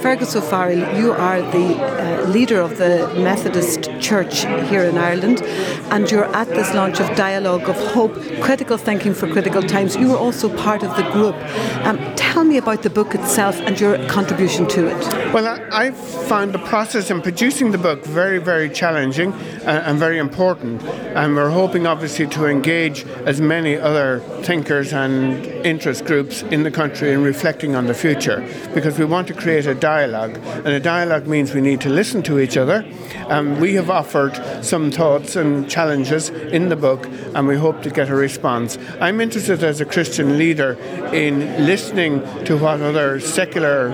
Fergus O'Ferrall, you are the uh, leader of the Methodist Church here in Ireland, and you're at this launch of Dialogue of Hope, Critical Thinking for Critical Times. You were also part of the group. Um, tell me about the book itself and your contribution to it. Well, I, I found the process in producing the book very, very challenging and, and very important, and we're hoping obviously to engage as many other thinkers and interest groups in the country in reflecting on the future because we want to create a dialogue, and a dialogue means we need to listen to each other. Um, we have offered some thoughts and challenges in the book, and we hope to get a response. I'm interested as a Christian leader in listening to what other secular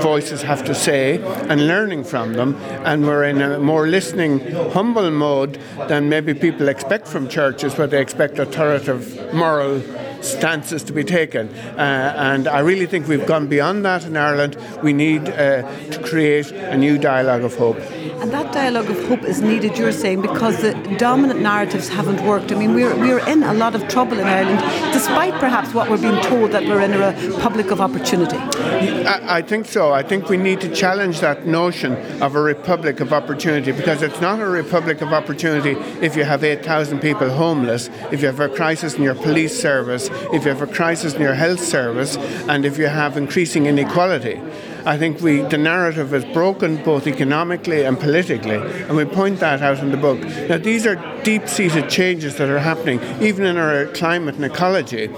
voices have to say and learning from them, and we're in a more listening, humble mode than maybe people expect from churches, where they expect authoritative moral stances to be taken. Uh, and I really think we've gone beyond that in Ireland. We need uh, to create a new dialogue of hope. And that dialogue of hope is needed, you're saying, because the dominant narratives haven't worked. I mean, we're, we're in a lot of trouble in Ireland, despite perhaps what we're being told that we're in a republic of opportunity. I, I think so. I think we need to challenge that notion of a republic of opportunity because it's not a republic of opportunity if you have 8,000 people homeless, if you have a crisis in your police service, if you have a crisis in your health service, and if you have increasing inequality. I think we the narrative is broken both economically and politically, and we point that out in the book. Now, these are deep-seated changes that are happening, even in our climate and ecology.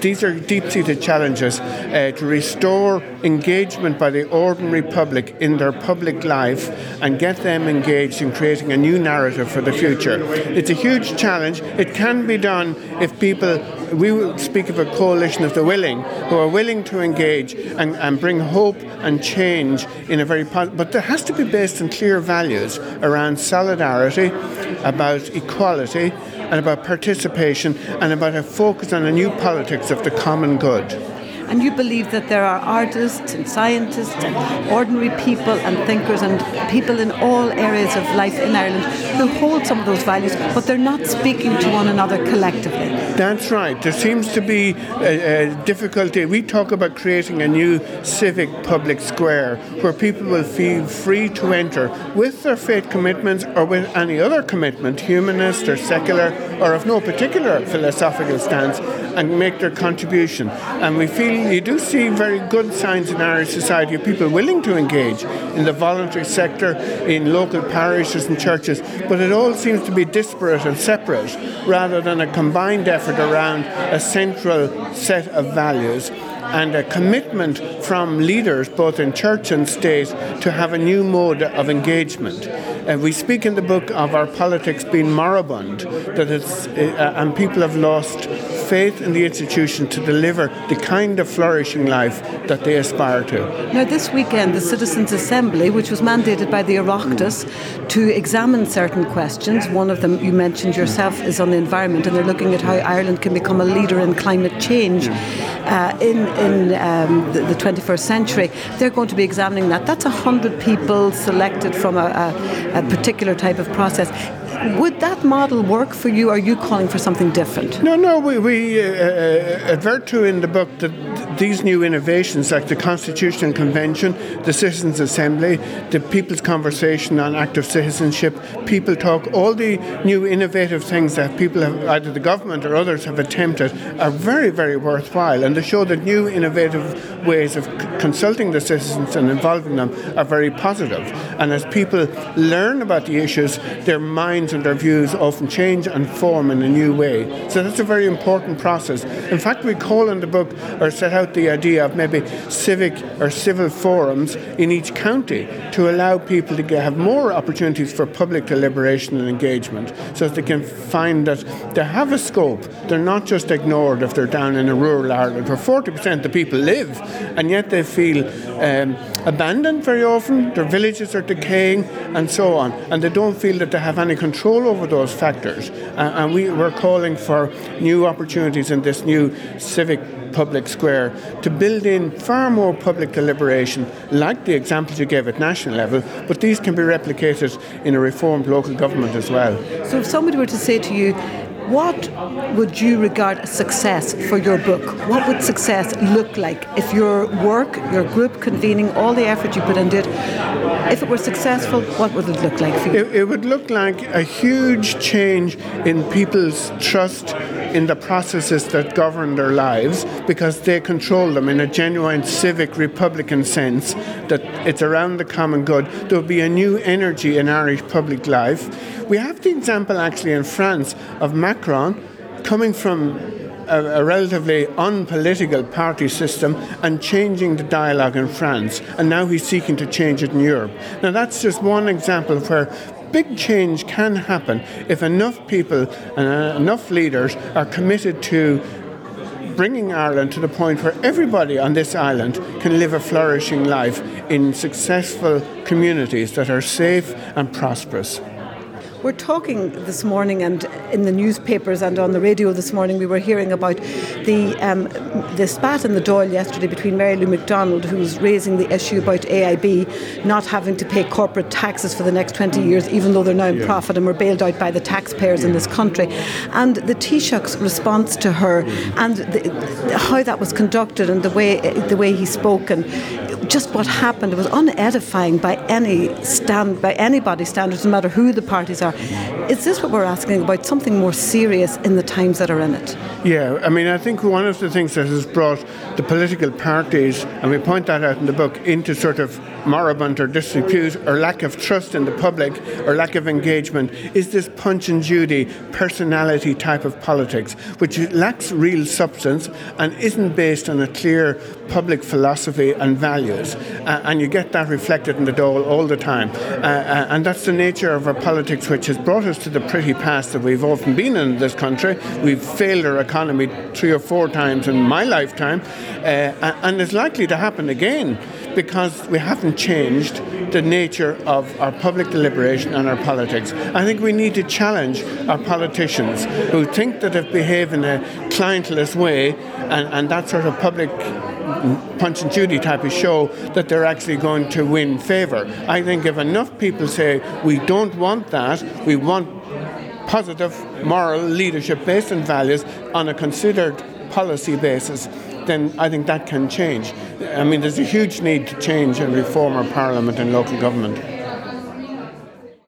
These are deep-seated challenges uh, to restore engagement by the ordinary public in their public life and get them engaged in creating a new narrative for the future. It's a huge challenge. It can be done if people we speak of a coalition of the willing who are willing to engage and, and bring hope and change in a very positive, but there has to be based on clear values around solidarity, about equality, and about participation, and about a focus on a new politics of the common good. And you believe that there are artists and scientists and ordinary people and thinkers and people in all areas of life in Ireland who hold some of those values, but they're not speaking to one another collectively. That's right. There seems to be a, a difficulty. We talk about creating a new civic public square where people will feel free to enter with their faith commitments or with any other commitment, humanist or secular, or of no particular philosophical stance, and make their contribution. And we feel you do see very good signs in Irish society of people willing to engage in the voluntary sector, in local parishes and churches, but it all seems to be disparate and separate rather than a combined effort around a central set of values and a commitment from leaders, both in church and state, to have a new mode of engagement. Uh, we speak in the book of our politics being moribund, that it's, uh, and people have lost faith in the institution to deliver the kind of flourishing life that they aspire to. Now, this weekend, the Citizens' Assembly, which was mandated by the Oireachtas to examine certain questions, one of them you mentioned yourself is on the environment, and they're looking at how Ireland can become a leader in climate change uh, in, in um, the, the, 21st century. They're going to be examining that. That's 100 people selected from a, a, a particular type of process. Would that model work for you? Are you calling for something different? No, no. We, we uh, uh advert to in the book that these new innovations, like the Constitutional Convention, the Citizens' Assembly, the People's Conversation on Active Citizenship, People Talk, all the new innovative things that people have, either the government or others have attempted, are very, very worthwhile. And they show that new innovative ways of consulting the citizens and involving them are very positive. And as people learn about the issues, their and their views often change and form in a new way. So that's a very important process. In fact, we call in the book or set out the idea of maybe civic or civil forums in each county to allow people to have more opportunities for public deliberation and engagement so that they can find that they have a scope. They're not just ignored if they're down in a rural Ireland where 40% of the people live and yet they feel um, abandoned very often, their villages are decaying and so on, and they don't feel that they have any control over those factors. Uh, and we, we're calling for new opportunities in this new civic public square to build in far more public deliberation, like the examples you gave at national level, but these can be replicated in a reformed local government as well. So if somebody were to say to you, What would you regard as success for your book? What would success look like if your work, your group convening, all the effort you put into it, if it were successful, what would it look like for you? It, it would look like a huge change in people's trust in the processes that govern their lives because they control them in a genuine civic republican sense that it's around the common good. There'll be a new energy in Irish public life. We have the example actually in France of Macron coming from a, relatively unpolitical party system and changing the dialogue in France. And now he's seeking to change it in Europe. Now, that's just one example of where big change can happen if enough people and uh, enough leaders are committed to bringing Ireland to the point where everybody on this island can live a flourishing life in successful communities that are safe and prosperous. We're talking this morning, and in the newspapers and on the radio this morning, we were hearing about the um, the spat in the Dáil yesterday between Mary Lou McDonald, who's raising the issue about AIB not having to pay corporate taxes for the next 20 years, even though they're now in yeah. profit and were bailed out by the taxpayers yeah. in this country, and the Taoiseach's response to her, and the, how that was conducted, and the way the way he spoke, and just what happened. It was unedifying by any stand by anybody's standards, no matter who the parties are. Is this what we're asking about? Something more serious in the times that are in it? Yeah, I mean, I think one of the things that has brought the political parties, and we point that out in the book, into sort of moribund or disrepute or lack of trust in the public or lack of engagement is this punch and Judy personality type of politics, which lacks real substance and isn't based on a clear public philosophy and values. Uh, and you get that reflected in the Dáil all the time. Uh, and that's the nature of our politics, which has brought us to the pretty past that we've often been in this country. We've failed our economy three or four times in my lifetime, uh, and it's likely to happen again because we haven't changed the nature of our public deliberation and our politics. I think we need to challenge our politicians who think that they've behaved in a clientelist way and, and that sort of public punch and Judy type of show that they're actually going to win favour. I think if enough people say we don't want that, we want positive moral leadership based on values on a considered policy basis, then I think that can change. I mean, there's a huge need to change and reform our parliament and local government.